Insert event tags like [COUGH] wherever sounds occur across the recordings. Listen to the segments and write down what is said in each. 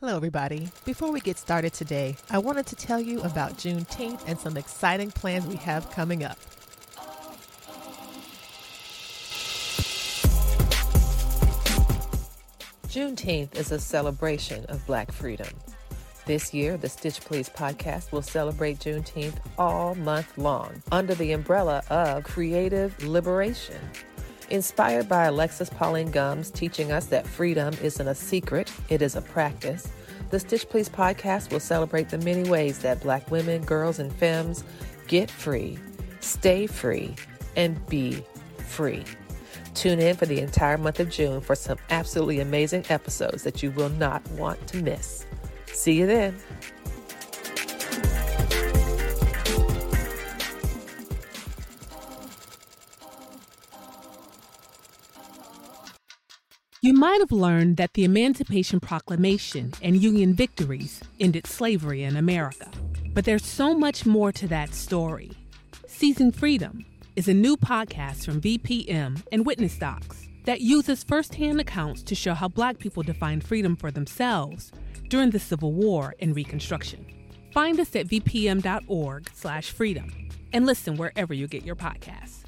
Hello, everybody. Before we get started today, I wanted to tell you about Juneteenth and some exciting plans we have coming up. Juneteenth is a celebration of Black freedom. This year, the Stitch Please podcast will celebrate Juneteenth all month long under the umbrella of creative liberation. Inspired by Alexis Pauline Gumbs teaching us that freedom isn't a secret, it is a practice, the Stitch Please podcast will celebrate the many ways that Black women, girls, and femmes get free, stay free, and be free. Tune in for the entire month of June for some absolutely amazing episodes that you will not want to miss. See you then. You might have learned that the Emancipation Proclamation and Union victories ended slavery in America. But there's so much more to that story. Seizing Freedom is a new podcast from VPM and Witness Docs that uses firsthand accounts to show how Black people defined freedom for themselves during the Civil War and Reconstruction. Find us at vpm.org/freedom and listen wherever you get your podcasts.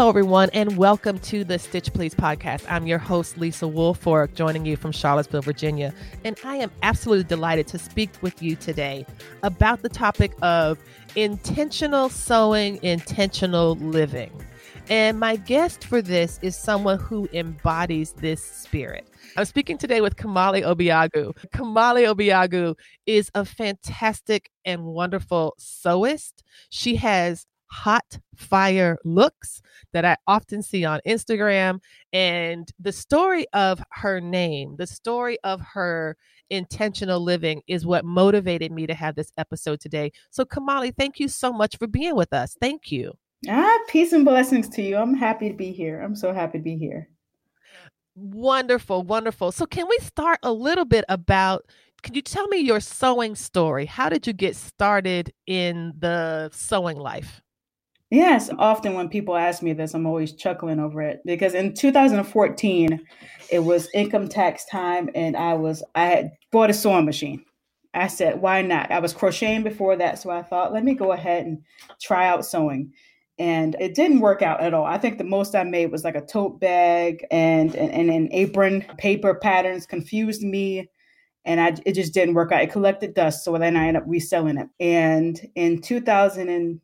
Hello, everyone, and welcome to the Stitch Please podcast. I'm your host, Lisa Woolfork, joining you from Charlottesville, Virginia. And I am absolutely delighted to speak with you today about the topic of intentional sewing, intentional living. And my guest for this is someone who embodies this spirit. I'm speaking today with Kamali Obiagu. Kamali Obiagu is a fantastic and wonderful sewist. She has hot fire looks that I often see on Instagram. And the story of her name, the story of her intentional living is what motivated me to have this episode today. So, Kamali, thank you so much for being with us. Thank you. Ah, peace and blessings to you. I'm happy to be here. I'm so happy to be here. Wonderful, wonderful. So, can we start a little bit about can you tell me your sewing story? How did you get started in the sewing life? Yes, often when people ask me this, I'm always chuckling over it because in 2014, it was income tax time, and I was I had bought a sewing machine. I said, why not? I was crocheting before that, so I thought, let me go ahead and try out sewing. And it didn't work out at all. I think the most I made was like a tote bag and, and, and an apron. Paper patterns confused me and I, it just didn't work out. It collected dust, so then I ended up reselling it. And in 2000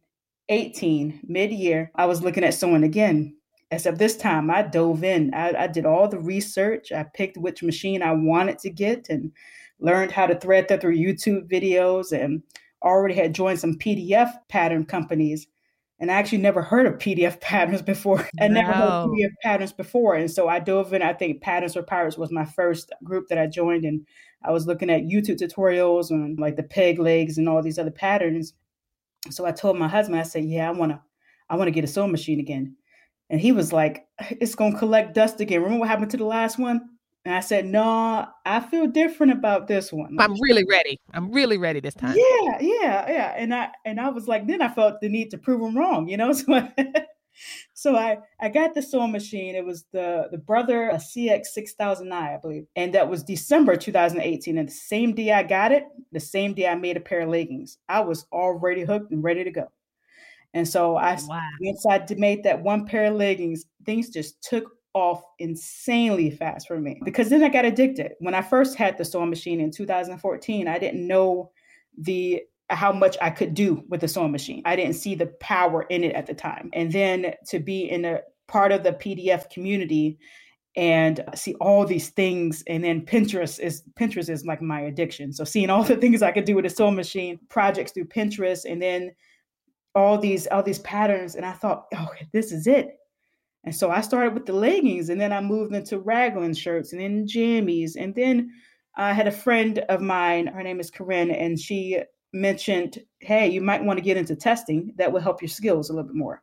18, mid year, I was looking at sewing again. Except this time I dove in. I, I, did all the research. I picked which machine I wanted to get and learned how to thread that through YouTube videos and already had joined some PDF pattern companies. And I actually never heard of PDF [LAUGHS] patterns before. I never heard of PDF patterns before. And so I dove in. I think Patterns for Pirates was my first group that I joined. And I was looking at YouTube tutorials on like the peg legs and all these other patterns. So I told my husband, I said, "Yeah, I want to, I want to get a sewing machine again." And he was like, "It's gonna collect dust again." Remember what happened to the last one? And I said, "No, I feel different about this one. I'm really ready. I'm really ready this time." Yeah, yeah, yeah. And I and I was like, then I felt the need to prove him wrong, you know. [LAUGHS] So I, so I I got the sewing machine. It was the the brother a CX six thousand nine, I believe, and that was December 2018. And the same day I got it, the same day I made a pair of leggings. I was already hooked and ready to go. And so I wow. once to make that one pair of leggings, things just took off insanely fast for me because then I got addicted. When I first had the sewing machine in 2014, I didn't know the how much I could do with the sewing machine. I didn't see the power in it at the time. And then to be in a part of the PDF community and see all these things and then pinterest is pinterest is like my addiction so seeing all [LAUGHS] the things i could do with a sewing machine projects through pinterest and then all these all these patterns and i thought oh this is it and so i started with the leggings and then i moved into raglan shirts and then jammies and then i had a friend of mine her name is corinne and she mentioned hey you might want to get into testing that will help your skills a little bit more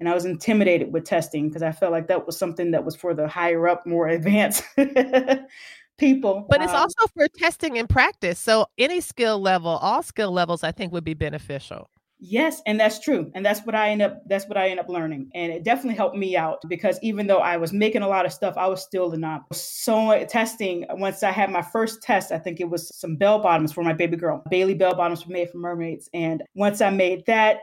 and I was intimidated with testing because I felt like that was something that was for the higher up, more advanced [LAUGHS] people. But it's um, also for testing and practice. So any skill level, all skill levels, I think would be beneficial. Yes, and that's true. And that's what I end up that's what I end up learning. And it definitely helped me out because even though I was making a lot of stuff, I was still the knob. So testing, once I had my first test, I think it was some bell bottoms for my baby girl. Bailey bell bottoms were made for mermaids. And once I made that,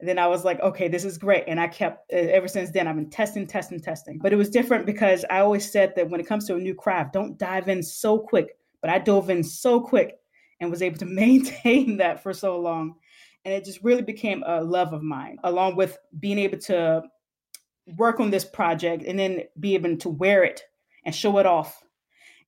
then I was like, okay, this is great. And I kept, ever since then, I've been testing, testing, testing. But it was different because I always said that when it comes to a new craft, don't dive in so quick. But I dove in so quick and was able to [LAUGHS] maintain that for so long. And it just really became a love of mine, along with being able to work on this project and then be able to wear it and show it off.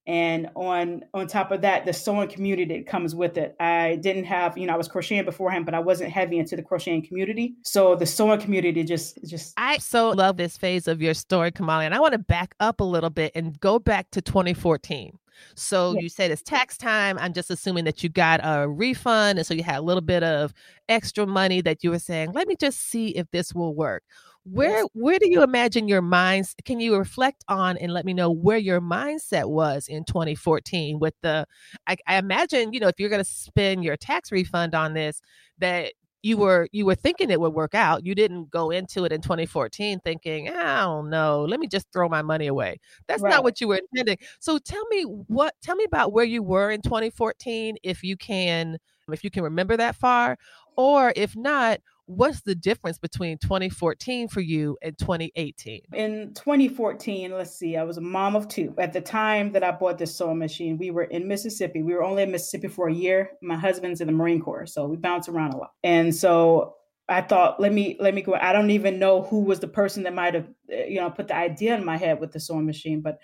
And on on top of that the sewing community that comes with it. I didn't have you know i was crocheting beforehand but i wasn't heavy into the crocheting community. So the sewing community just just i so love this phase of your story kamali and i want to back up a little bit and go back to 2014 so yeah. you said it's tax time. I'm just assuming that you got a refund. And so you had a little bit of extra money that you were saying, let me just see if this will work where where do you imagine your minds can you reflect on and let me know where your mindset was in 2014 with the I, I imagine you know if you're going to spend your tax refund on this that you were you were thinking it would work out you didn't go into it in 2014 thinking i don't know let me just throw my money away that's right. not what you were intending so tell me what tell me about where you were in 2014 if you can if you can remember that far or if not what's the difference between 2014 for you and 2018? In 2014, let's see, I was a mom of two. At the time that I bought this sewing machine, we were in Mississippi. We were only in Mississippi for a year. My husband's in the Marine Corps, so we bounce around a lot. And so I thought, let me let me go. I don't even know who was the person that might have, eh, you know, put the idea in my head with the sewing machine, but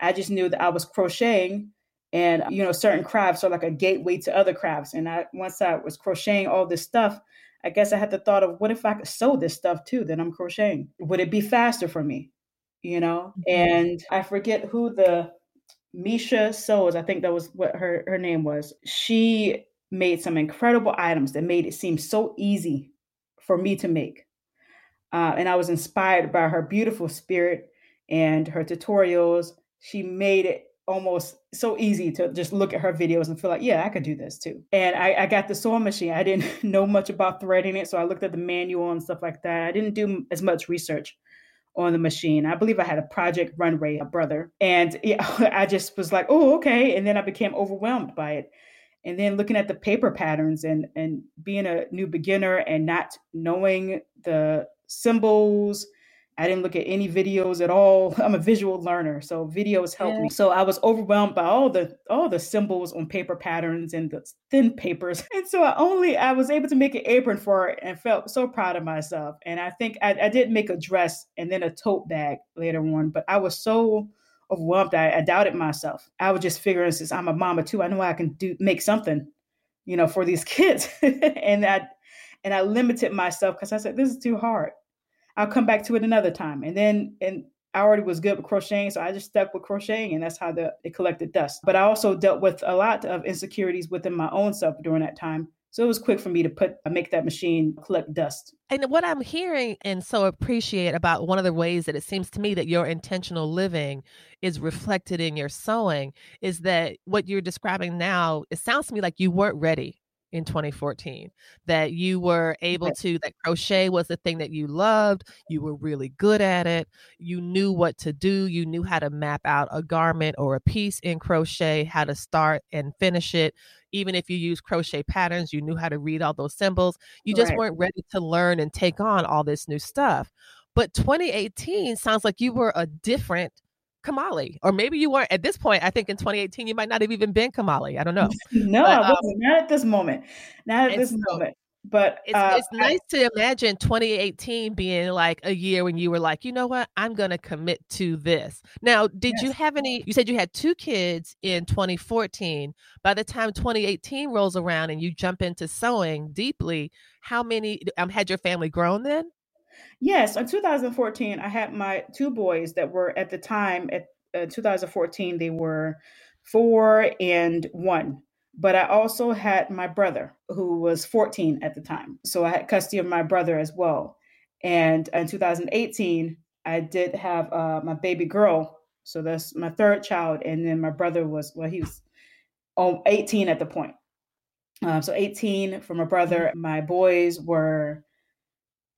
I just knew that I was crocheting and you know certain crafts are like a gateway to other crafts and i once i was crocheting all this stuff I guess I had the thought of what if I could sew this stuff too that I'm crocheting? Would it be faster for me? You know? Mm-hmm. And I forget who the Misha Sews, I think that was what her, her name was. She made some incredible items that made it seem so easy for me to make. Uh, and I was inspired by her beautiful spirit and her tutorials. She made it almost so easy to just look at her videos and feel like, yeah, I could do this too. And I, I, got the sewing machine. I didn't [LAUGHS] know much about threading it, so I looked at the manual and stuff like that. I didn't do as much research on the machine. I believe I had a project runway, a brother, and [LAUGHS] yeah, I just was like, oh, okay. And then I became overwhelmed by it. And then looking at the paper patterns and and being a new beginner and not knowing the symbols I didn't look at any videos at all. [LAUGHS] I'm a visual learner, so videos help yeah. me. So I was overwhelmed by all the all the symbols on paper patterns and the thin papers. [LAUGHS] And so I only I was able to make an apron for it and felt so proud of myself. And I think I, I did make a dress and then a tote bag later on, but I was so overwhelmed. I, I doubted myself. I was just figuring since I'm a mama too, I know I can do make something, you know, for these [LAUGHS] kids. and I and I limited myself because I said this is too hard. I'll come back to it another time. And then and I already was good with crocheting, so I just stuck with crocheting, and that's how the it collected dust. But I also dealt with a lot of insecurities within my own self during that time. So it was quick for me to put uh, make that machine collect dust. And what I'm hearing and so appreciate about one of the ways that it seems to me that your intentional living is reflected in your sewing is that what you're describing now, it sounds to me like you weren't ready in 2014 that you were able to that crochet was the thing that you loved you were really good at it you knew what to do you knew how to map out a garment or a piece in crochet how to start and finish it. Even if you use crochet patterns you knew how to read all those symbols you just right. weren't ready to learn and take on all this new stuff. But 2018 sounds like you were a different Kamali, or maybe you weren't at this point. I think in 2018 you might not have even been Kamali. I don't know. [LAUGHS] no, but, I wasn't. Um, not at this moment. Not at this so, moment. But it's, uh, it's nice I, to imagine 2018 being like a year when you were like, you know what, I'm going to commit to this. Now, did yes. you have any? You said you had two kids in 2014. By the time 2018 rolls around and you jump into sewing deeply, how many um, had your family grown then? Yes, in 2014, I had my two boys that were at the time at uh, 2014 they were four and one but I also had my brother who was 14 at the time. So I had custody of my brother as well. And in 2018, I did have uh, my baby girl. So that's my third child. And then my brother was, well, he was 18 at the point. Um, so 18 for my brother. My boys were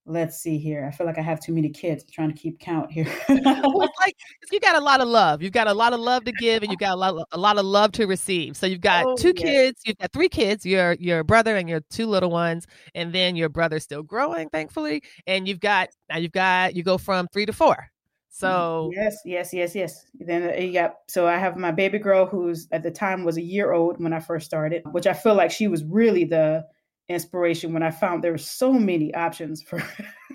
let's see here. I feel like I have too many kids. I'm trying to keep count here. [LAUGHS] like you got a lot of love. You've got a lot of love to give, and you got a lot, a lot of love to receive. So you've got oh, two yes. kids. You've got three kids. Your your brother and your two little ones, and then your brother's still growing, thankfully. And you've got now you've got you go from three to four. So yes, yes, yes, yes. Then uh, yeah. So I have my baby girl, who's at the time was a year old when I first started, which I feel like she was really the inspiration when I found there were so many options for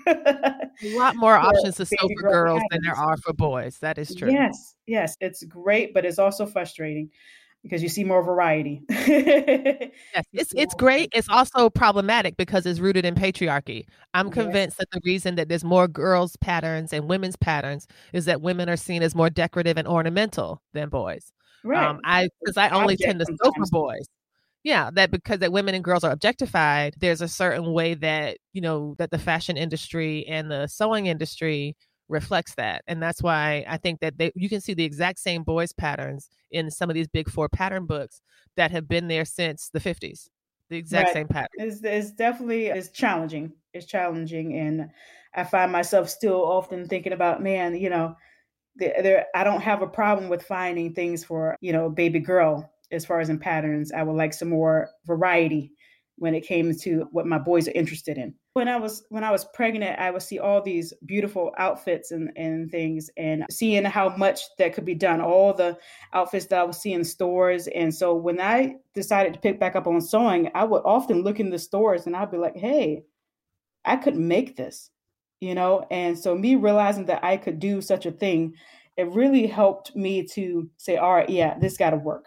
a lot more [LAUGHS] options to sew for girls than there are for boys. That is true. Yes, yes, it's great, but it's also frustrating because you see more variety. yes, [LAUGHS] it's it's great. It's also problematic because it's rooted in patriarchy. I'm convinced yes. that the reason that there's more girls patterns and women's patterns is that women are seen as more decorative and ornamental than boys. Right. Um, I because I only tend to sew for boys yeah that because that women and girls are objectified there's a certain way that you know that the fashion industry and the sewing industry reflects that and that's why i think that they, you can see the exact same boys patterns in some of these big four pattern books that have been there since the 50s the exact right. same pattern it's, it's definitely it's challenging it's challenging and i find myself still often thinking about man you know there, there i don't have a problem with finding things for you know baby girl as far as in patterns. I would like some more variety when it came to what my boys are interested in. When I was when I was pregnant, I would see all these beautiful outfits and, and things and seeing how much that could be done, all the outfits that I would see in stores. And so when I decided to pick back up on sewing, I would often look in the stores and I'd be like, hey, I could make this, you know? And so me realizing that I could do such a thing, it really helped me to say, all right, yeah, this gotta work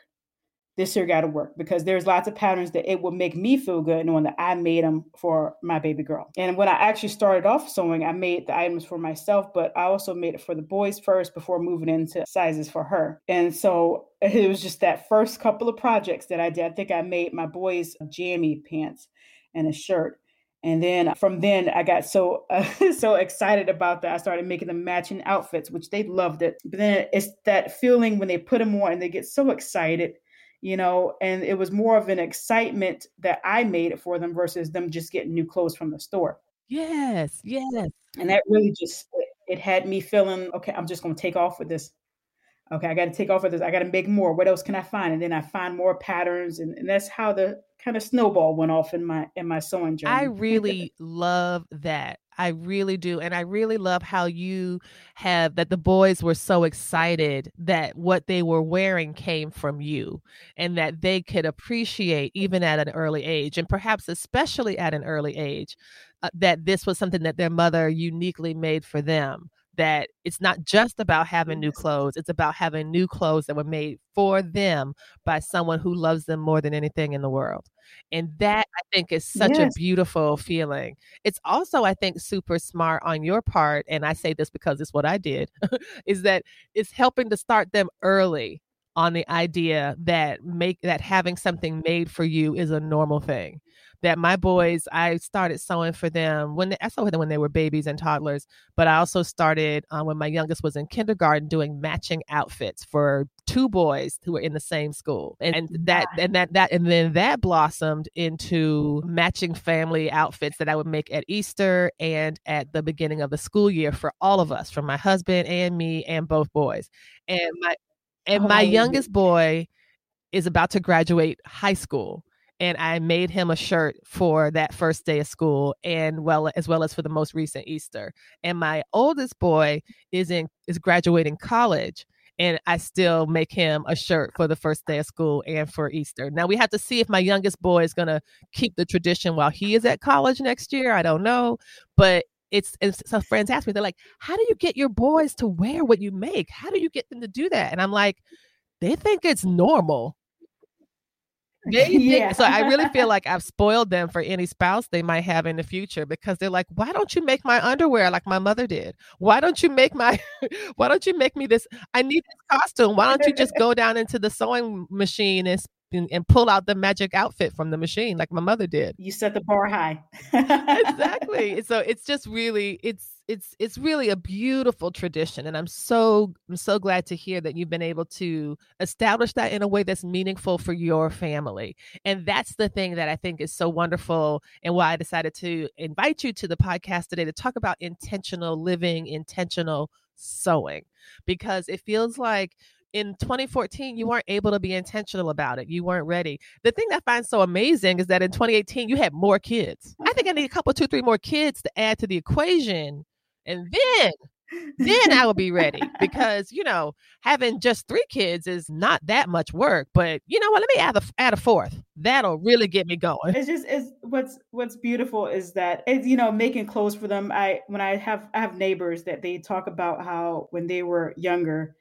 this year got to work because there's lots of patterns that it will make me feel good knowing that I made them for my baby girl. And when I actually started off sewing, I made the items for myself, but I also made it for the boys first before moving into sizes for her. And so [LAUGHS] it was just that first couple of projects that I did. I think I made my boys jammy pants and a shirt. And then from then, I got so uh, [LAUGHS] so excited about that. I started making them matching outfits, which they loved it. But then it's that feeling when they put them on and they get so excited you know, and it was more of an excitement that I made it for them versus them just getting new clothes from the store. Yes, yes. And that really just it had me feeling, okay, I'm just gonna take off with this. Okay, I gotta take off with this. I gotta make more. What else can I find? And then I find more patterns and, and that's how the kind of snowball went off in my in my sewing journey. I really love that. I really do. And I really love how you have that the boys were so excited that what they were wearing came from you and that they could appreciate, even at an early age, and perhaps especially at an early age, uh, that this was something that their mother uniquely made for them that it's not just about having new clothes it's about having new clothes that were made for them by someone who loves them more than anything in the world and that i think is such yes. a beautiful feeling. It's also i think super smart on your part and i say this because it's what i did [LAUGHS] is that it's helping to start them early on the idea that make that having something made for you is a normal thing that my boys, I started sewing for them when they, I sewed them when they were babies and toddlers, but I also started um, when my youngest was in kindergarten doing matching outfits for two boys who were in the same school, and, and that and that that and then that blossomed into matching family outfits that I would make at Easter and at the beginning of the school year for all of us, for my husband and me and both boys, and my and my oh. youngest boy is about to graduate high school and I made him a shirt for that first day of school and well as well as for the most recent Easter. And my oldest boy is in is graduating college and I still make him a shirt for the first day of school and for Easter. Now we have to see if my youngest boy is going to keep the tradition while he is at college next year. I don't know, but it's, it's so friends ask me, they're like, "How do you get your boys to wear what you make? How do you get them to do that?" And I'm like, they think it's normal. They [LAUGHS] yeah. So I really feel like I've spoiled them for any spouse they might have in the future because they're like, why don't you make my underwear like my mother did? Why don't you make my, [LAUGHS] why don't you make me this? I need this costume. Why don't you just go down into the sewing machine and and, and, pull out the magic outfit from the machine like my mother did. You set the bar high. exactly. [LAUGHS] So it's just really it's it's it's really a beautiful tradition and i'm so i'm so glad to hear that you've been able to establish that in a way that's meaningful for your family and that's the thing that i think is so wonderful and why i decided to invite you to the podcast today to talk about intentional living intentional sewing because it feels like in 2014 you weren't able to be intentional about it you weren't ready the thing that i find so amazing is that in 2018 you had more kids i think i need a [LAUGHS] couple two three more kids to add to the equation and then then I will be ready because you know having just three kids is not that much work. But you know what? Let me add a add a fourth. That'll really get me going. It's just it's what's what's beautiful is that it's you know making clothes for them. I when I have I have neighbors that they talk about how when they were younger,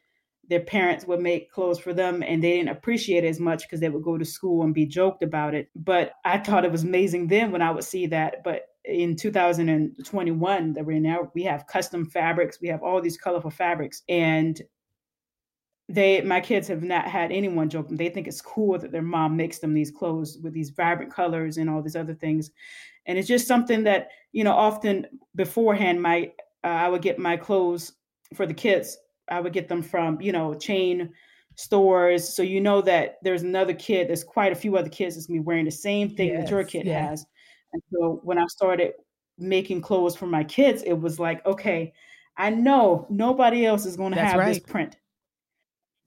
their parents would make clothes for them and they didn't appreciate it as much because they would go to school and be joked about it. But I thought it was amazing then when I would see that. But in 2021 that we're now we have custom fabrics we have all these colorful fabrics and they my kids have not had anyone joke them they think it's cool that their mom makes them these clothes with these vibrant colors and all these other things and it's just something that you know often beforehand my uh, i would get my clothes for the kids i would get them from you know chain stores so you know that there's another kid there's quite a few other kids that's be wearing the same thing yes, that your kid yes. has and so when I started making clothes for my kids, it was like, okay, I know nobody else is going to have right. this print.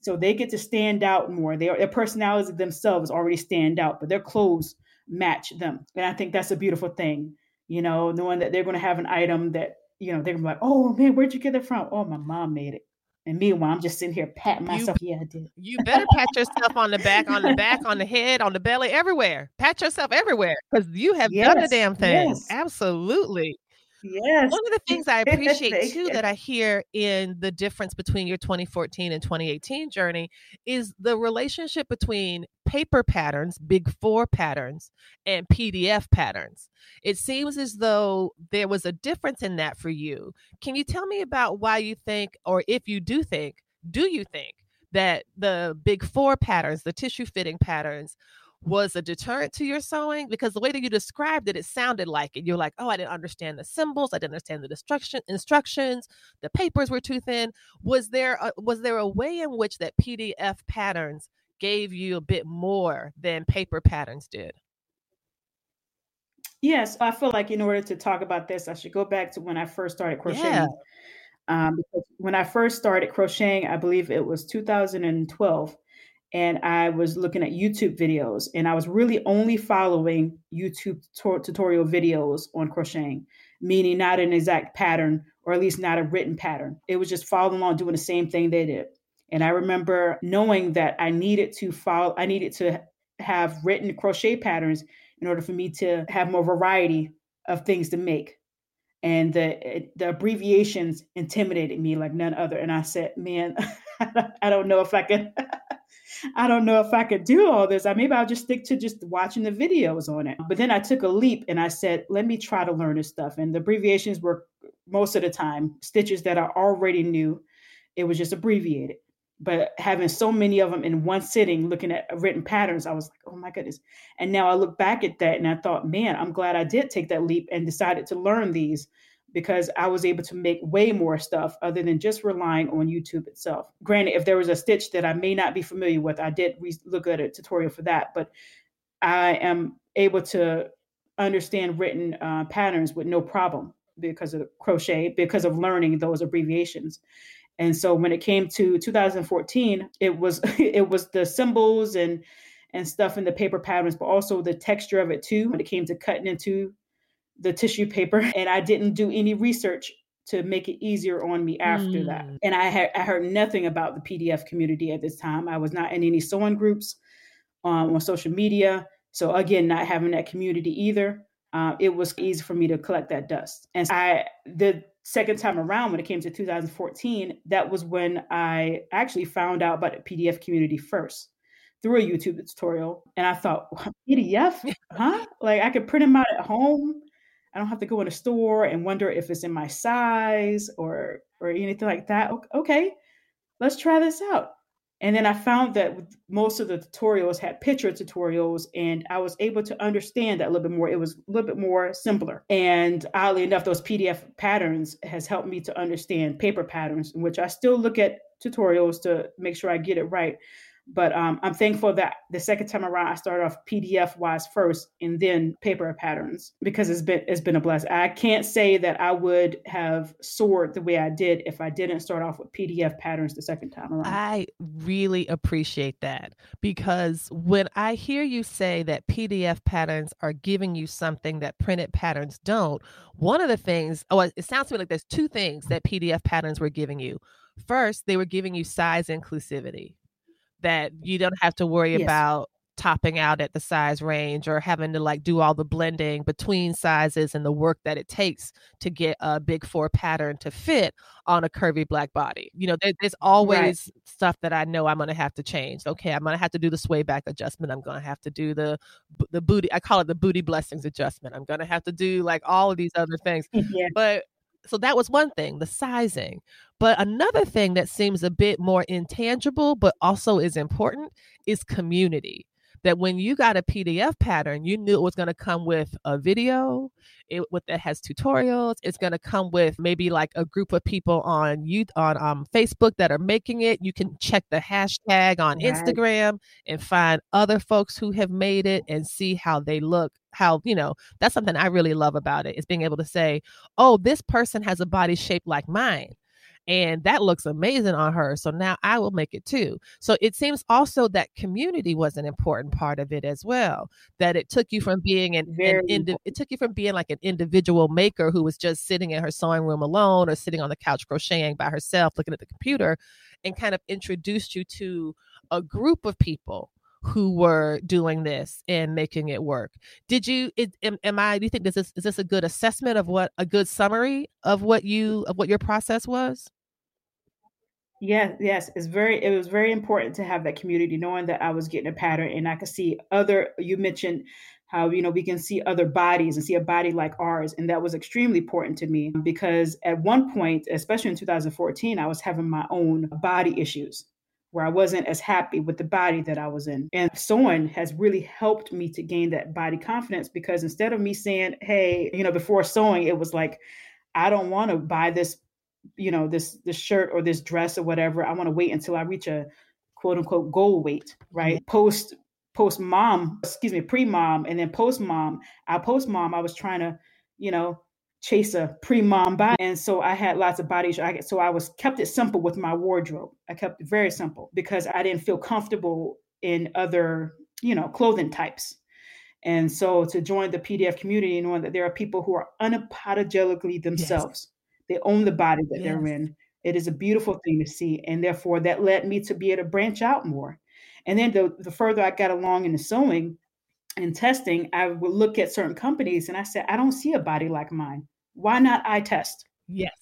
So they get to stand out more. Their, their personalities themselves already stand out, but their clothes match them. And I think that's a beautiful thing, you know, knowing that they're going to have an item that, you know, they're going to be like, oh man, where'd you get that from? Oh, my mom made it. And meanwhile, I'm just sitting here patting myself. You, yeah, I did. You better pat yourself on the back, on the back, on the head, on the belly, everywhere. Pat yourself everywhere because you have yes, done the damn thing. Yes. Absolutely. Yes. One of the things I appreciate too that I hear in the difference between your 2014 and 2018 journey is the relationship between paper patterns, big four patterns, and PDF patterns. It seems as though there was a difference in that for you. Can you tell me about why you think, or if you do think, do you think that the big four patterns, the tissue fitting patterns, was a deterrent to your sewing? Because the way that you described it it sounded like it. You're like oh i didn't understand the symbols. I didn't understand the instruction instructions. The papers were too thin. Was there a, was there a way in which that pdf patterns gave you a bit more than paper patterns did? Yes i feel like in order to talk about this i should go back to when i first started crocheting. Yeah. um, because when i first started crocheting i believe it was 2012 and I was looking at YouTube videos, and I was really only following YouTube tutorial videos on crocheting, meaning not an exact pattern, or at least not a written pattern. It was just following along, doing the same thing they did. And I remember knowing that I needed to follow, I needed to have written crochet patterns in order for me to have more variety of things to make. And the the abbreviations intimidated me like none other. And I said, "Man, [LAUGHS] I don't know if I can." I don't know if I could do all this. I maybe I'll just stick to just watching the videos on it. But then I took a leap and I said, let me try to learn this stuff. And the abbreviations were most of the time stitches that I already knew. It was just abbreviated. But having so many of them in one sitting, looking at written patterns, I was like, oh my goodness. And now I look back at that and I thought, man, I'm glad I did take that leap and decided to learn these because I was able to make way more stuff other than just relying on YouTube itself. Granted, if there was a stitch that I may not be familiar with, I did re- look at a tutorial for that, but I am able to understand written uh, patterns with no problem because of crochet, because of learning those abbreviations. And so when it came to 2014, it was [LAUGHS] it was the symbols and and stuff in the paper patterns, but also the texture of it too. When it came to cutting into the tissue paper [LAUGHS] and I didn't do any research to make it easier on me after mm. that. And I had I heard nothing about the PDF community at this time. I was not in any sewing groups um, on social media. So again, not having that community either, uh, it was easy for me to collect that dust. And I the second time around when it came to 2014, that was when I actually found out about the PDF community first through a YouTube tutorial. And I thought, PDF, [LAUGHS] huh? Like I could print them out at home. I don't have to go in a store and wonder if it's in my size or or anything like that. Okay, let's try this out. And then I found that most of the tutorials had picture tutorials, and I was able to understand that a little bit more. It was a little bit more simpler. And oddly enough, those PDF patterns has helped me to understand paper patterns, in which I still look at tutorials to make sure I get it right. But um, I'm thankful that the second time around I started off PDF wise first and then paper patterns because it's been it's been a blessing. I can't say that I would have soared the way I did if I didn't start off with PDF patterns the second time around. I really appreciate that because when I hear you say that PDF patterns are giving you something that printed patterns don't, one of the things, oh, it sounds to me like there's two things that PDF patterns were giving you. First, they were giving you size inclusivity that you don't have to worry yes. about topping out at the size range or having to like do all the blending between sizes and the work that it takes to get a big four pattern to fit on a curvy black body. You know, there, there's always right. stuff that I know I'm going to have to change. Okay, I'm going to have to do the sway back adjustment. I'm going to have to do the the booty. I call it the booty blessings adjustment. I'm going to have to do like all of these other things. [LAUGHS] Yeah. But so that was one thing, the sizing. But another thing that seems a bit more intangible, but also is important, is community. That when you got a PDF pattern, you knew it was going to come with a video, it with that has tutorials. It's going to come with maybe like a group of people on you on um, Facebook that are making it. You can check the hashtag on right. Instagram and find other folks who have made it and see how they look how you know that's something i really love about it is being able to say oh this person has a body shaped like mine and that looks amazing on her so now i will make it too. So it seems also that community was an important part of it as well that it took you from being an, an indi- it took you from being like an individual maker who was just sitting in her sewing room alone or sitting on the couch crocheting by herself looking at the computer and kind of introduced you to a group of people who were doing this and making it work. Did you? It, am, am, I? Do you think this is is this a good assessment of what a good summary of what you of what your process was? Yes, yes, it's very. It was very important to have that community, knowing that I was getting a pattern, and I could see other. You mentioned how you know we can see other bodies and see a body like ours, and that was extremely important to me because at one point, especially in 2014, I was having my own body issues where I wasn't as happy with the body that I was in. And sewing has really helped me to gain that body confidence because instead of me saying, hey, you know, before sewing, it was like, I don't want to buy this, you know, this this shirt or this dress or whatever. I want to wait until I reach a quote unquote goal weight, right? Mm-hmm. Post post mom, excuse me, pre mom, and then post mom. I post mom, I was trying to, you know, chase a pre-mom body. And so I had lots of body issues. So I was kept it simple with my wardrobe. I kept it very simple because I didn't feel comfortable in other, you know, clothing types. And so to join the PDF community, knowing that there are people who are unapologetically themselves, yes. they own the body that yes. they're in. It is a beautiful thing to see. And therefore that led me to be able to branch out more. And then the, the further I got along in the sewing and testing, I would look at certain companies and I said, I don't see a body like mine why not I test? Yes.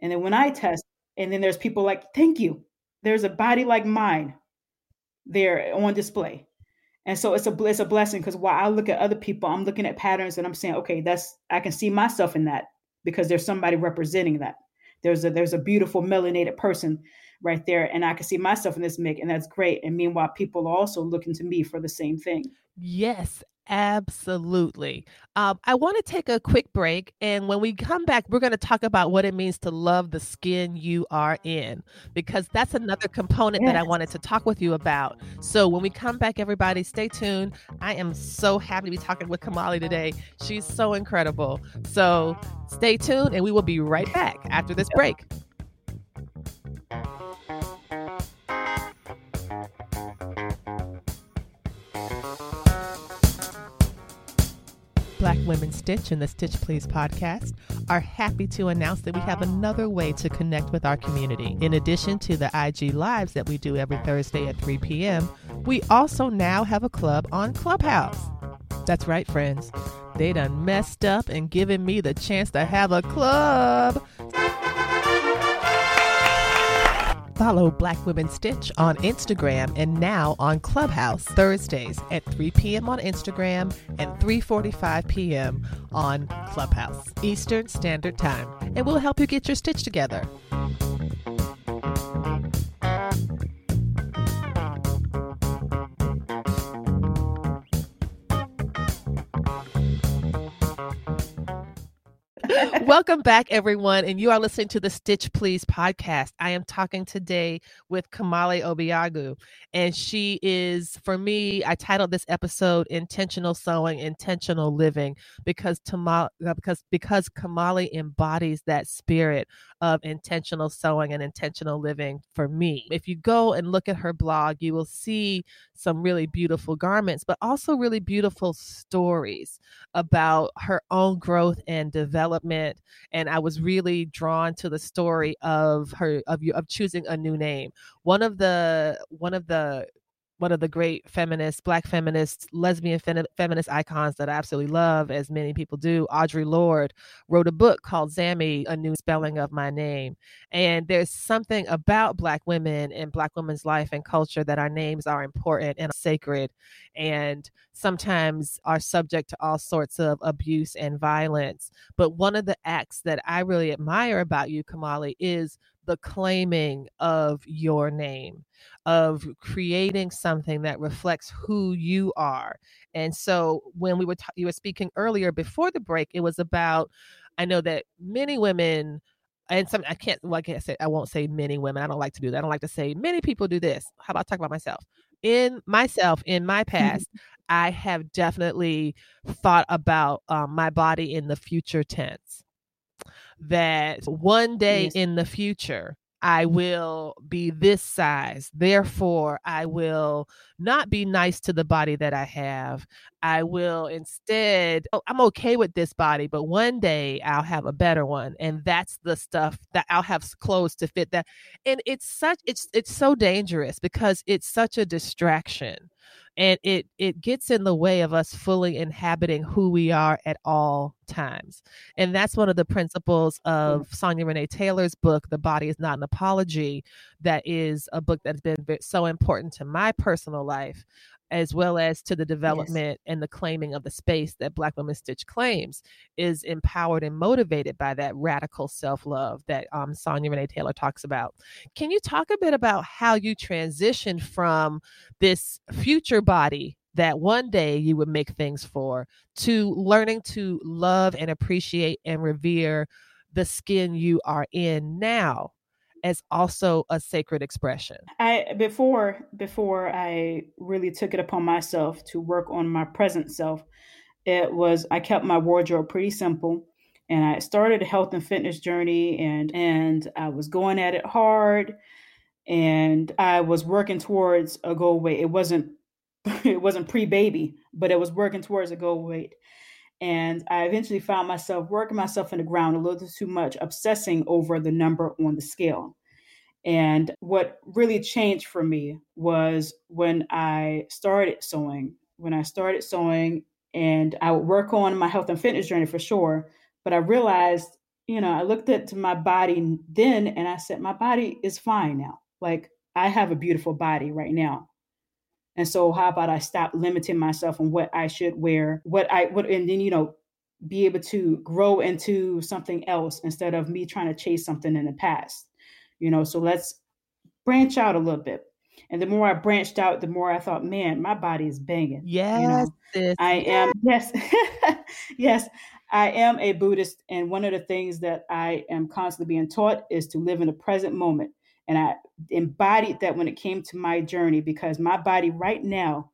And then when I test, and then there's people like, thank you. There's a body like mine there on display. And so it's a it's a blessing because while I look at other people, I'm looking at patterns and I'm saying, okay, that's I can see myself in that because there's somebody representing that. There's a there's a beautiful melanated person right there, and I can see myself in this make, and that's great. And meanwhile, people are also looking to me for the same thing. Yes, Absolutely. Um, I want to take a quick break. And when we come back, we're going to talk about what it means to love the skin you are in, because that's another component yes. that I wanted to talk with you about. So when we come back, everybody, stay tuned. I am so happy to be talking with Kamali today. She's so incredible. So stay tuned, and we will be right back after this break. Black Women Stitch and the Stitch Please podcast are happy to announce that we have another way to connect with our community. In addition to the IG Lives that we do every Thursday at 3 p.m., we also now have a club on Clubhouse. That's right, friends. They done messed up and given me the chance to have a club. Follow Black Women Stitch on Instagram and now on Clubhouse Thursdays at 3 p.m. on Instagram and 3:45 p.m. on Clubhouse Eastern Standard Time, and we'll help you get your stitch together. Welcome back, everyone, and you are listening to the Stitch Please podcast. I am talking today with Kamali Obiagu, and she is, for me, I titled this episode "Intentional Sewing, Intentional Living" because Tamale, uh, because because Kamali embodies that spirit of intentional sewing and intentional living for me. If you go and look at her blog, you will see some really beautiful garments, but also really beautiful stories about her own growth and development. And I was really drawn to the story of her of you of choosing a new name. One of the one of the one of the great feminists, black feminists, lesbian fem- feminist icons that I absolutely love, as many people do, Audre Lorde, wrote a book called Zami, A New Spelling of My Name. And there's something about black women and black women's life and culture that our names are important and sacred and sometimes are subject to all sorts of abuse and violence. But one of the acts that I really admire about you, Kamali, is the claiming of your name, of creating something that reflects who you are. And so when we were t- you were speaking earlier before the break, it was about I know that many women and some I can't like I said I won't say many women. I don't like to do that. I don't like to say many people do this. How about talk about myself? In myself, in my past, I have definitely thought about um, my body in the future tense that one day yes. in the future I will be this size. Therefore, I will not be nice to the body that I have. I will instead, oh, I'm okay with this body, but one day I'll have a better one. And that's the stuff that I'll have clothes to fit that. And it's such, it's, it's so dangerous because it's such a distraction and it it gets in the way of us fully inhabiting who we are at all times and that's one of the principles of Sonya renee taylor's book the body is not an apology that is a book that's been so important to my personal life as well as to the development yes. and the claiming of the space that Black Women Stitch claims, is empowered and motivated by that radical self love that um, Sonya Renee Taylor talks about. Can you talk a bit about how you transitioned from this future body that one day you would make things for to learning to love and appreciate and revere the skin you are in now as also a sacred expression. I before before i really took it upon myself to work on my present self it was i kept my wardrobe pretty simple and i started a health and fitness journey and and i was going at it hard and i was working towards a goal weight it wasn't [LAUGHS] it wasn't pre-baby but it was working towards a goal weight and I eventually found myself working myself in the ground a little too much, obsessing over the number on the scale. And what really changed for me was when I started sewing. When I started sewing, and I would work on my health and fitness journey for sure. But I realized, you know, I looked at my body then and I said, my body is fine now. Like I have a beautiful body right now. And so how about I stop limiting myself on what I should wear, what I would, and then, you know, be able to grow into something else instead of me trying to chase something in the past. You know, so let's branch out a little bit. And the more I branched out, the more I thought, man, my body is banging. Yes. You know, I am, [LAUGHS] yes, yes, I am a Buddhist. And one of the things that I am constantly being taught is to live in the present moment. And I embodied that when it came to my journey because my body right now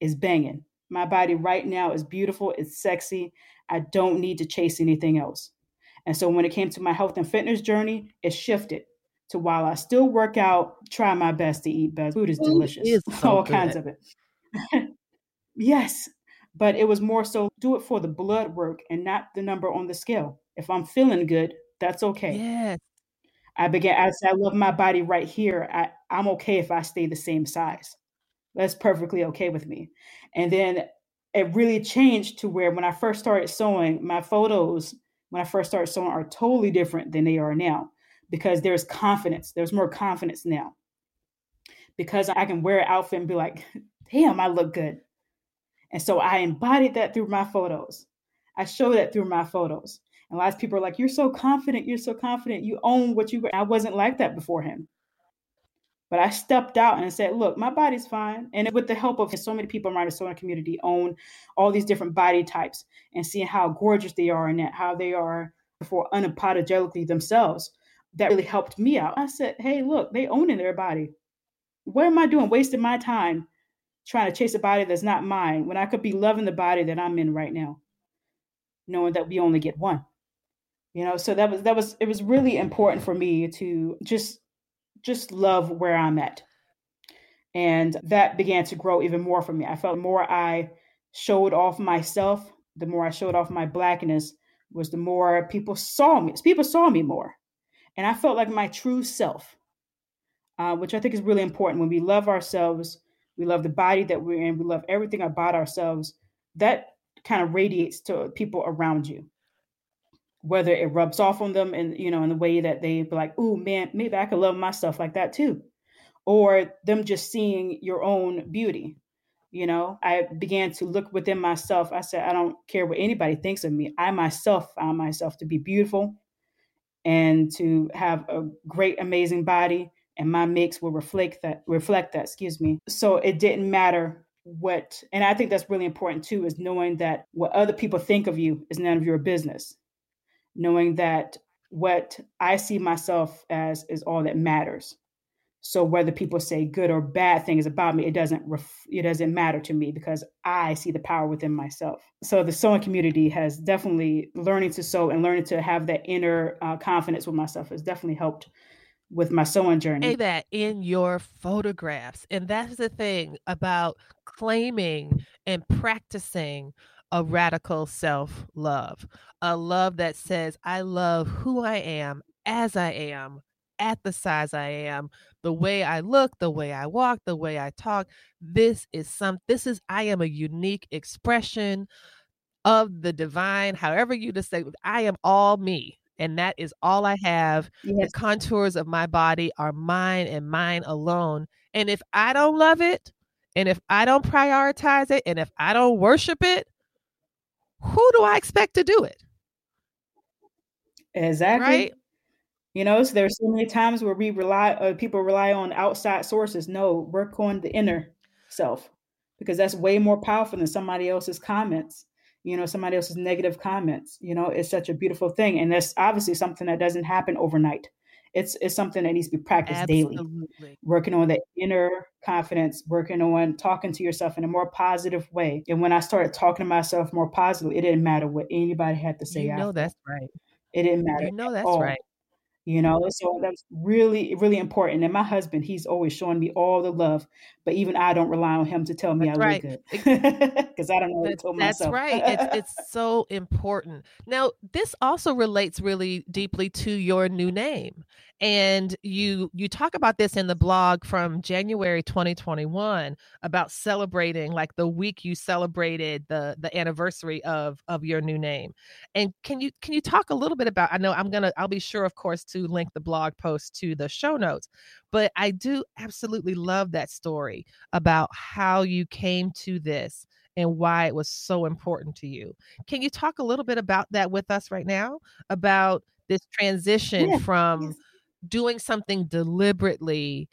is banging. My body right now is beautiful, it's sexy. I don't need to chase anything else. And so when it came to my health and fitness journey, it shifted to while I still work out, try my best to eat best. Food is delicious. Is so [LAUGHS] All good. kinds of it. [LAUGHS] yes. but it was more so do it for the blood work and not the number on the scale. If I'm feeling good, that's okay. Yes. I began, I said, I love my body right here. I, I'm okay if I stay the same size. That's perfectly okay with me. And then it really changed to where when I first started sewing, my photos, when I first started sewing, are totally different than they are now because there's confidence. There's more confidence now because I can wear an outfit and be like, [LAUGHS] damn, I look good. And so I embodied that through my photos. I show that through my photos. And lots of people are like, You're so confident. You're so confident. You own what you. I wasn't like that before him. But I stepped out and said, Look, my body's fine. And with the help of so many people in the sewing community, own all these different body types and seeing how gorgeous they are and how they are for unapologetically themselves. That really helped me out. I said, Hey, look, they own in their body. What am I doing? Wasting my time trying to chase a body that's not mine when I could be loving the body that I'm in right now, knowing that we only get one. You know, so that was that was it was really important for me to just just love where I'm at. And that began to grow even more for me. I felt more I showed off myself, the more I showed off my blackness was the more people saw me. People saw me more. And I felt like my true self, uh, which I think is really important. When we love ourselves, we love the body that we're in, we love everything about ourselves, that kind of radiates to people around you. Whether it rubs off on them and you know in the way that they be like, oh man, maybe I could love my stuff like that too. Or them just seeing your own beauty. You know, I began to look within myself. I said, I don't care what anybody thinks of me. I myself found myself to be beautiful and to have a great, amazing body and my mix will reflect that reflect that excuse me so it didn't matter what and i think that's really important too is knowing that what other people think of you is none of your business knowing that what i see myself as is all that matters so whether people say good or bad things about me it doesn't ref- it doesn't matter to me because i see the power within myself so the sewing community has definitely learning to sew and learning to have that inner uh, confidence with myself has definitely helped with my sewing journey. Say that in your photographs. And that's the thing about claiming and practicing a radical self love, a love that says, I love who I am as I am, at the size I am, the way I look, the way I walk, the way I talk. This is some, this is, I am a unique expression of the divine, however you just say, I am all me and that is all I have. Yes. The contours of my body are mine and mine alone. And if I don't love it, and if I don't prioritize it, and if I don't worship it, who do I expect to do it? Exactly. Right? You know, so there's so many times where we rely, uh, people rely on outside sources. No, work on the inner self because that's way more powerful than somebody else's comments you know somebody else's negative comments you know it's such a beautiful thing and that's obviously something that doesn't happen overnight it's it's something that needs to be practiced Absolutely. daily working on the inner confidence working on talking to yourself in a more positive way and when i started talking to myself more positively it didn't matter what anybody had to say you know after. that's right it didn't matter you know that's all. right you know so that's really really important and my husband he's always showing me all the love but even i don't rely on him to tell me that's i right. look good because [LAUGHS] i don't know that, that's myself. right it's, it's so important now this also relates really deeply to your new name and you you talk about this in the blog from January 2021 about celebrating like the week you celebrated the the anniversary of of your new name. And can you can you talk a little bit about I know I'm going to I'll be sure of course to link the blog post to the show notes, but I do absolutely love that story about how you came to this and why it was so important to you. Can you talk a little bit about that with us right now? About this transition yeah, from doing something deliberately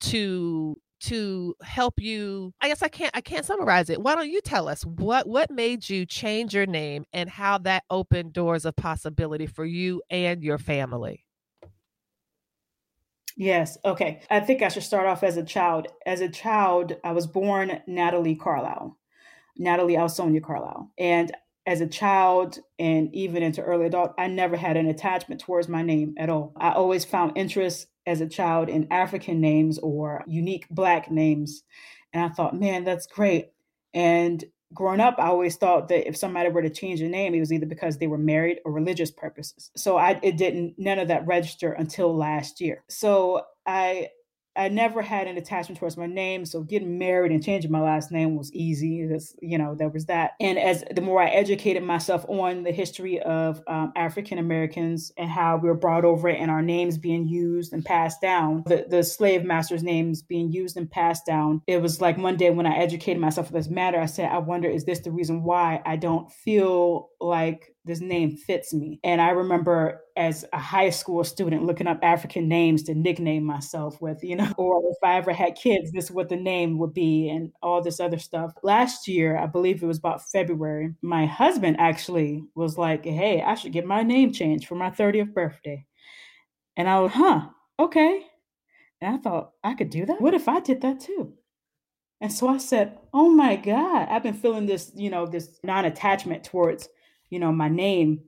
to to help you i guess i can't i can't summarize it. Why don't you tell us what what made you change your name and how that opened doors of possibility for you and your family yes okay i think i should start off as a child as a child i was born natalie carlisle natalie alsonia carlisle and as a child and even into early adult, I never had an attachment towards my name at all. I always found interest as a child in African names or unique Black names. And I thought, man, that's great. And growing up, I always thought that if somebody were to change their name, it was either because they were married or religious purposes. So I it didn't none of that register until last year. So I I never had an attachment towards my name, so getting married and changing my last name was easy. That's, you know, there was that. And as the more I educated myself on the history of um, African Americans and how we were brought over and our names being used and passed down, the, the slave masters' names being used and passed down, it was like one day when I educated myself on this matter, I said, I wonder, is this the reason why I don't feel like this name fits me. And I remember as a high school student looking up African names to nickname myself with, you know, [LAUGHS] or if I ever had kids, this is what the name would be and all this other stuff. Last year, I believe it was about February, my husband actually was like, hey, I should get my name changed for my 30th birthday. And I was, huh, okay. And I thought, I could do that? What if I did that too? And so I said, oh my God, I've been feeling this, you know, this non attachment towards you know, my name.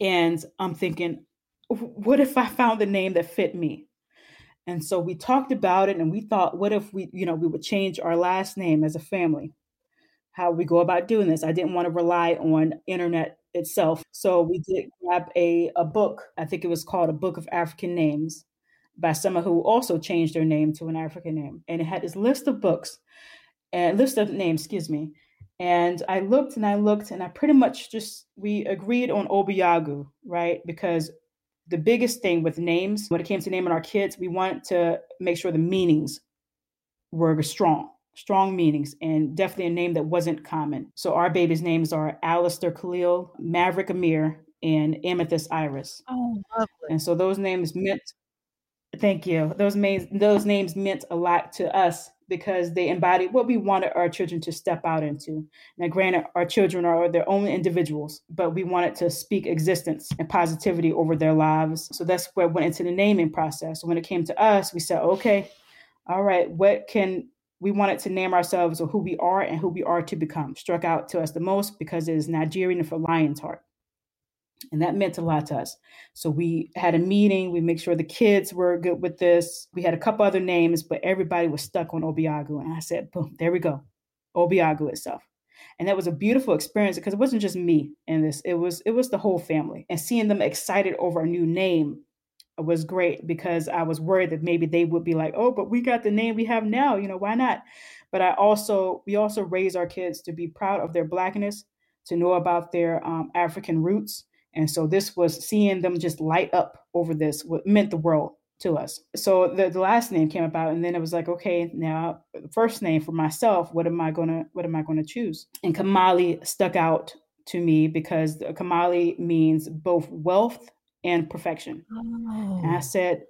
And I'm thinking, what if I found the name that fit me? And so we talked about it and we thought, what if we, you know, we would change our last name as a family? How we go about doing this. I didn't want to rely on internet itself. So we did grab a, a book. I think it was called A Book of African Names by someone who also changed their name to an African name. And it had this list of books and list of names, excuse me. And I looked and I looked and I pretty much just, we agreed on Obiagu, right? Because the biggest thing with names, when it came to naming our kids, we wanted to make sure the meanings were strong, strong meanings, and definitely a name that wasn't common. So our babies' names are Alistair Khalil, Maverick Amir, and Amethyst Iris. Oh, lovely. And so those names meant, thank you. Those names, those names meant a lot to us because they embody what we wanted our children to step out into. Now, granted, our children are their own individuals, but we wanted to speak existence and positivity over their lives. So that's where it went into the naming process. When it came to us, we said, okay, all right, what can we wanted to name ourselves or who we are and who we are to become struck out to us the most because it is Nigerian for lion's heart. And that meant a lot to us. So we had a meeting. We make sure the kids were good with this. We had a couple other names, but everybody was stuck on Obiagu. And I said, boom, there we go. Obiagu itself. And that was a beautiful experience because it wasn't just me in this. It was it was the whole family. And seeing them excited over a new name was great because I was worried that maybe they would be like, oh, but we got the name we have now, you know, why not? But I also we also raise our kids to be proud of their blackness, to know about their um, African roots, and so this was seeing them just light up over this, what meant the world to us. So the, the last name came about and then it was like, okay, now the first name for myself, what am I gonna what am I gonna choose? And Kamali stuck out to me because Kamali means both wealth and perfection. Oh. And I oh. said,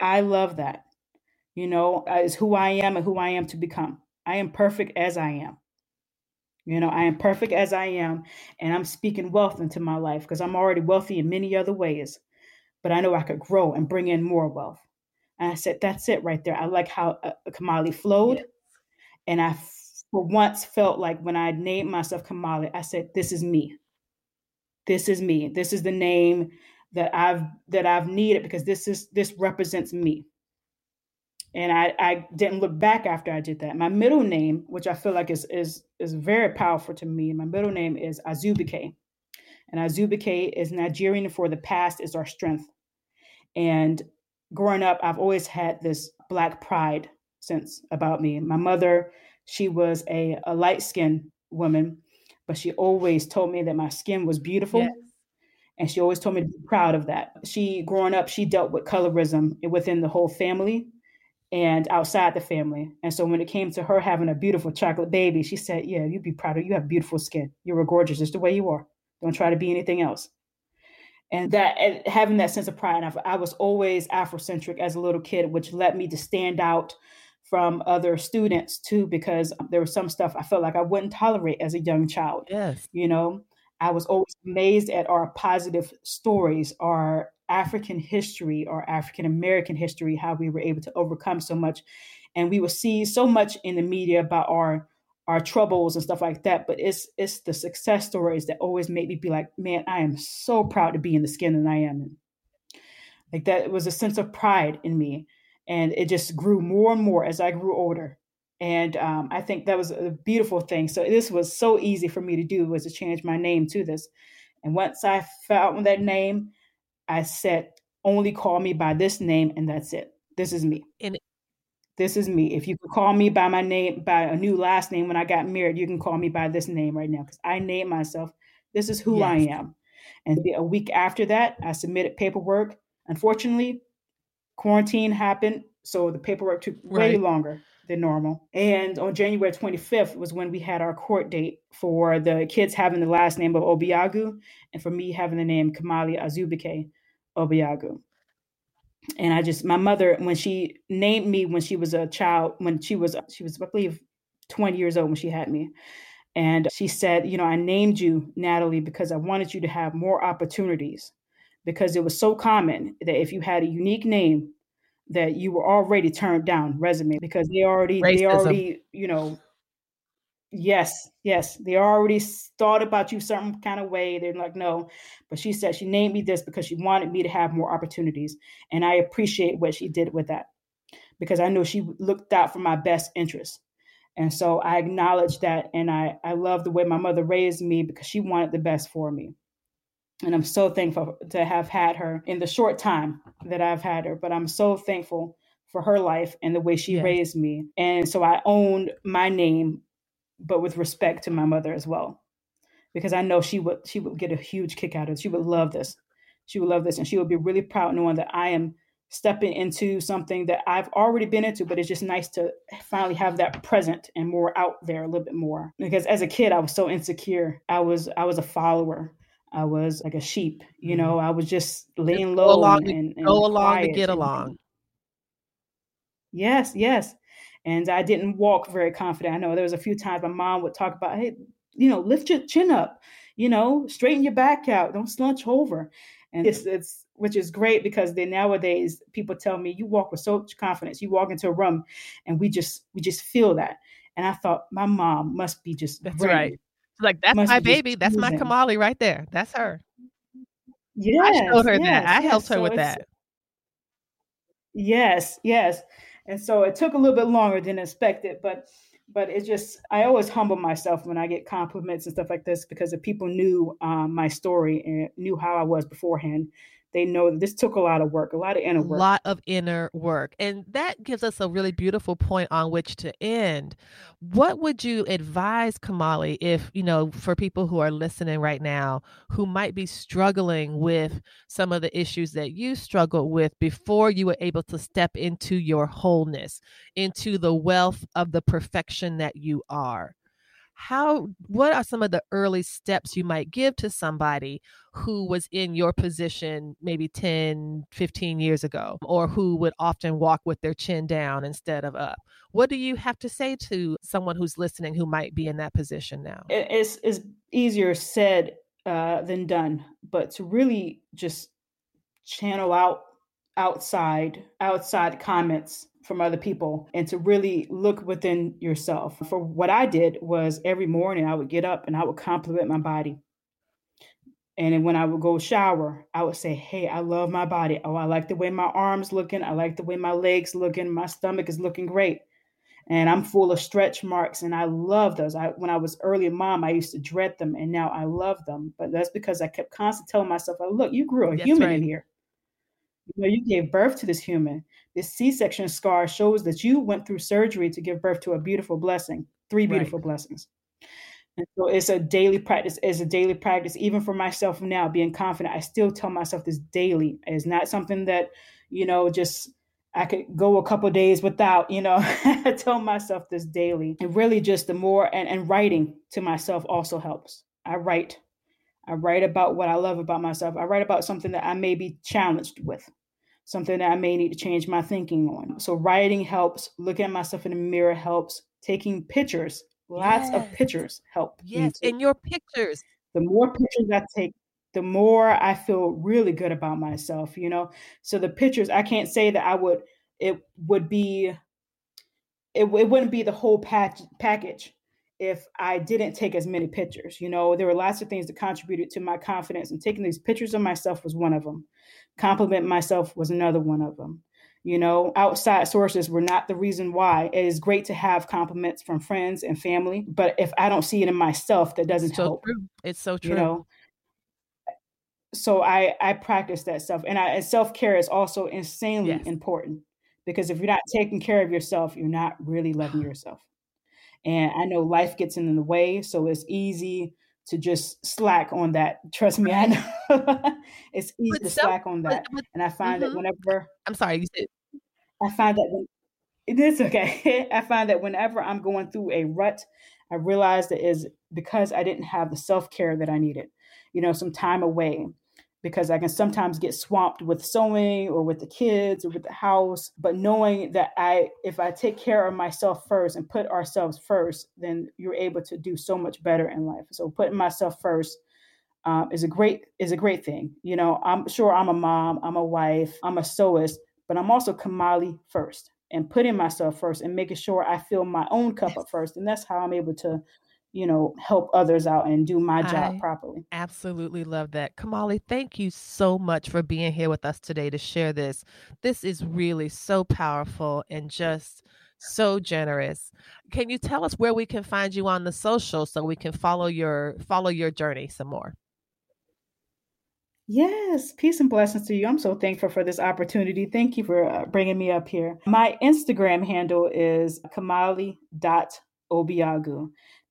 I love that. You know, is who I am and who I am to become. I am perfect as I am. You know, I am perfect as I am, and I'm speaking wealth into my life because I'm already wealthy in many other ways. But I know I could grow and bring in more wealth. And I said, that's it right there. I like how uh, Kamali flowed. Yes. And I, for once, felt like when I named myself Kamali, I said, this is me. This is me. This is the name that I've that I've needed because this is this represents me and I, I didn't look back after I did that. My middle name, which I feel like is is is very powerful to me, my middle name is Azubike, and Azubike is Nigerian for the past is our strength. And growing up, I've always had this black pride sense about me. My mother, she was a, a light skinned woman, but she always told me that my skin was beautiful. Yes. And she always told me to be proud of that. She, growing up, she dealt with colorism within the whole family and outside the family. And so when it came to her having a beautiful chocolate baby, she said, Yeah, you'd be proud of you have beautiful skin. You were gorgeous just the way you are. Don't try to be anything else. And that having that sense of pride, I was always Afrocentric as a little kid, which led me to stand out from other students too, because there was some stuff I felt like I wouldn't tolerate as a young child. Yes. You know, I was always amazed at our positive stories, our African history or African American history, how we were able to overcome so much. And we would see so much in the media about our our troubles and stuff like that. But it's it's the success stories that always make me be like, man, I am so proud to be in the skin that I am. Like that was a sense of pride in me. And it just grew more and more as I grew older. And um, I think that was a beautiful thing. So this was so easy for me to do was to change my name to this. And once I found that name, I said, only call me by this name and that's it. This is me. And this is me. If you could call me by my name, by a new last name when I got married, you can call me by this name right now because I named myself. This is who yes. I am. And a week after that, I submitted paperwork. Unfortunately, quarantine happened, so the paperwork took way right. longer than normal. And on January 25th was when we had our court date for the kids having the last name of Obiagu and for me having the name Kamali Azubike Obiagu. And I just, my mother, when she named me when she was a child, when she was, she was, I believe, 20 years old when she had me. And she said, You know, I named you Natalie because I wanted you to have more opportunities because it was so common that if you had a unique name, that you were already turned down resume because they already Racism. they already you know yes yes they already thought about you some kind of way. They're like no. But she said she named me this because she wanted me to have more opportunities and i appreciate what she did with that because i know she looked out for my best interest. And so i acknowledge that and i i love the way my mother raised me because she wanted the best for me and I'm so thankful to have had her in the short time that I've had her. But I'm so thankful for her life and the way she yes. raised me. And so I owned my name, but with respect to my mother as well, because I know she would she would get a huge kick out of it. She would love this. She would love this, and she would be really proud knowing that I am stepping into something that I've already been into, but it's just nice to finally have that present and more out there a little bit more. Because as a kid, I was so insecure. I was I was a follower. I was like a sheep, you mm-hmm. know, I was just laying low along, and, and go along to get along. Yes, yes. And I didn't walk very confident. I know there was a few times my mom would talk about, hey, you know, lift your chin up, you know, straighten your back out, don't slouch over. And it's it's which is great because then nowadays people tell me you walk with so much confidence. You walk into a room and we just we just feel that. And I thought my mom must be just That's right like, that's Must my baby. That's my Kamali right there. That's her. Yeah, I showed her yes, that. I yes. helped her so with that. Yes, yes. And so it took a little bit longer than expected, but but it just I always humble myself when I get compliments and stuff like this because if people knew um, my story and knew how I was beforehand, they know this took a lot of work, a lot of inner work. A lot of inner work. And that gives us a really beautiful point on which to end. What would you advise, Kamali, if, you know, for people who are listening right now who might be struggling with some of the issues that you struggled with before you were able to step into your wholeness, into the wealth of the perfection that you are? How what are some of the early steps you might give to somebody who was in your position maybe 10 15 years ago or who would often walk with their chin down instead of up? What do you have to say to someone who's listening who might be in that position now? It's, it's easier said uh, than done but to really just channel out outside outside comments from other people and to really look within yourself. For what I did was every morning I would get up and I would compliment my body. And when I would go shower, I would say, Hey, I love my body. Oh, I like the way my arms looking. I like the way my legs looking. My stomach is looking great. And I'm full of stretch marks and I love those. I when I was early mom, I used to dread them and now I love them. But that's because I kept constantly telling myself, look, you grew a that's human right. in here. You know, you gave birth to this human. This C-section scar shows that you went through surgery to give birth to a beautiful blessing, three beautiful right. blessings. And so it's a daily practice. It's a daily practice, even for myself now, being confident. I still tell myself this daily. It's not something that, you know, just I could go a couple days without, you know, [LAUGHS] I tell myself this daily. And really just the more and, and writing to myself also helps. I write. I write about what I love about myself. I write about something that I may be challenged with something that I may need to change my thinking on. So writing helps, looking at myself in the mirror helps, taking pictures, lots yes. of pictures help. Yes, in your pictures. The more pictures I take, the more I feel really good about myself, you know? So the pictures, I can't say that I would, it would be, it, it wouldn't be the whole patch, package if I didn't take as many pictures. You know, there were lots of things that contributed to my confidence, and taking these pictures of myself was one of them. Compliment myself was another one of them. You know, outside sources were not the reason why. It is great to have compliments from friends and family, but if I don't see it in myself, that doesn't so help. True. It's so true. You know, so I I practice that stuff, and I self care is also insanely yes. important because if you're not taking care of yourself, you're not really loving [SIGHS] yourself. And I know life gets in the way, so it's easy to just slack on that. Trust me, I know [LAUGHS] it's easy but to self, slack on that. But, but, and I find mm-hmm. that whenever I'm sorry, you said I find that when it is okay. [LAUGHS] I find that whenever I'm going through a rut, I realize that is because I didn't have the self care that I needed. You know, some time away because I can sometimes get swamped with sewing or with the kids or with the house. But knowing that I, if I take care of myself first and put ourselves first, then you're able to do so much better in life. So putting myself first um, is a great is a great thing. You know, I'm sure I'm a mom, I'm a wife, I'm a sewist, but I'm also Kamali first and putting myself first and making sure I fill my own cup up first. And that's how I'm able to you know, help others out and do my job I properly. Absolutely love that. Kamali, thank you so much for being here with us today to share this. This is really so powerful and just so generous. Can you tell us where we can find you on the social so we can follow your follow your journey some more? Yes, peace and blessings to you. I'm so thankful for this opportunity. Thank you for uh, bringing me up here. My Instagram handle is kamali.obiagu.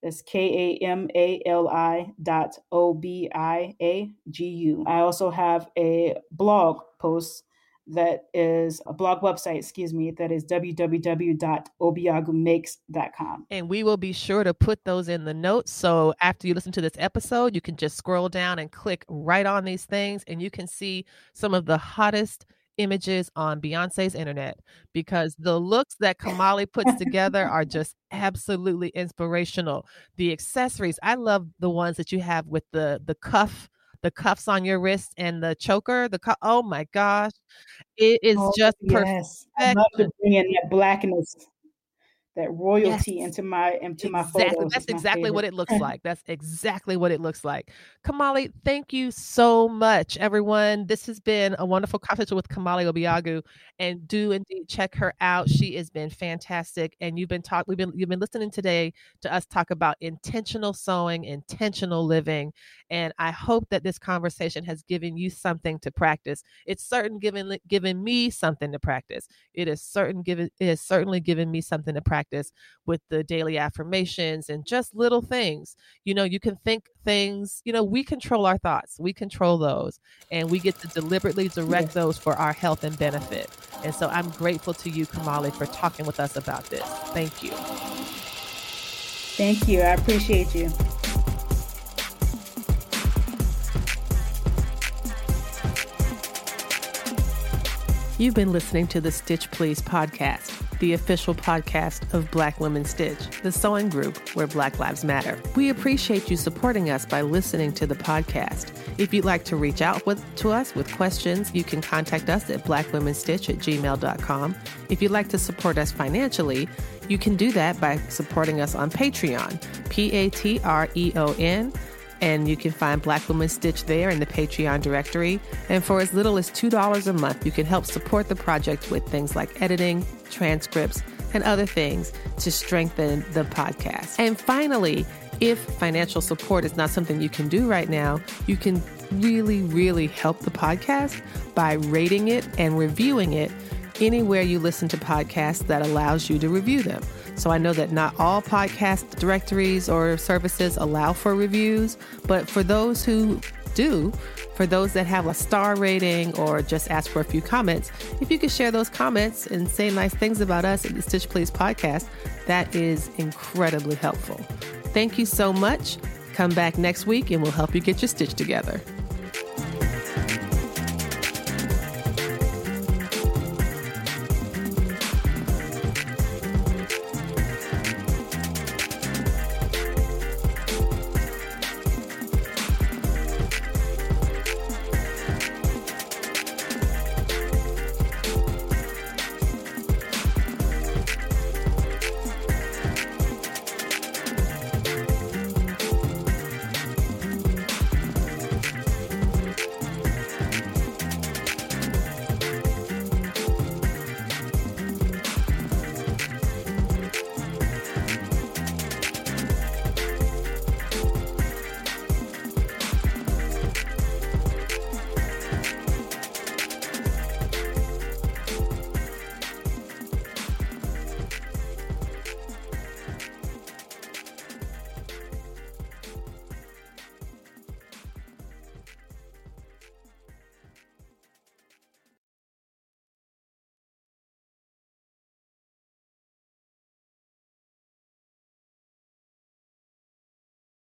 That's K A M A L I dot O B I A G U. I also have a blog post that is a blog website, excuse me, that is www.obiagumakes.com. And we will be sure to put those in the notes. So after you listen to this episode, you can just scroll down and click right on these things and you can see some of the hottest images on Beyonce's internet because the looks that [LAUGHS] Kamali puts together are just absolutely inspirational. The accessories, I love the ones that you have with the the cuff, the cuffs on your wrist and the choker. The cu- oh my gosh, it is oh, just yes. perfect. I love to bring in that blackness that royalty yes. into my into my photos. That's exactly what it looks [LAUGHS] like. That's exactly what it looks like. Kamali, thank you so much, everyone. This has been a wonderful conversation with Kamali Obiagu, and do indeed check her out. She has been fantastic, and you've been talking. We've been you've been listening today to us talk about intentional sewing, intentional living, and I hope that this conversation has given you something to practice. It's certain given given me something to practice. It is certain given it has certainly given me something to practice practice with the daily affirmations and just little things. You know, you can think things, you know, we control our thoughts, we control those, and we get to deliberately direct yes. those for our health and benefit. And so I'm grateful to you, Kamali, for talking with us about this. Thank you. Thank you. I appreciate you. You've been listening to the Stitch Please podcast the official podcast of Black Women Stitch, the sewing group where Black Lives Matter. We appreciate you supporting us by listening to the podcast. If you'd like to reach out with, to us with questions, you can contact us at blackwomenstitch at gmail.com. If you'd like to support us financially, you can do that by supporting us on Patreon, P A T R E O N and you can find Black Women Stitch there in the Patreon directory. And for as little as $2 a month, you can help support the project with things like editing, transcripts, and other things to strengthen the podcast. And finally, if financial support is not something you can do right now, you can really, really help the podcast by rating it and reviewing it anywhere you listen to podcasts that allows you to review them. So I know that not all podcast directories or services allow for reviews, but for those who do, for those that have a star rating or just ask for a few comments, if you could share those comments and say nice things about us at the Stitch Please podcast, that is incredibly helpful. Thank you so much. Come back next week and we'll help you get your stitch together.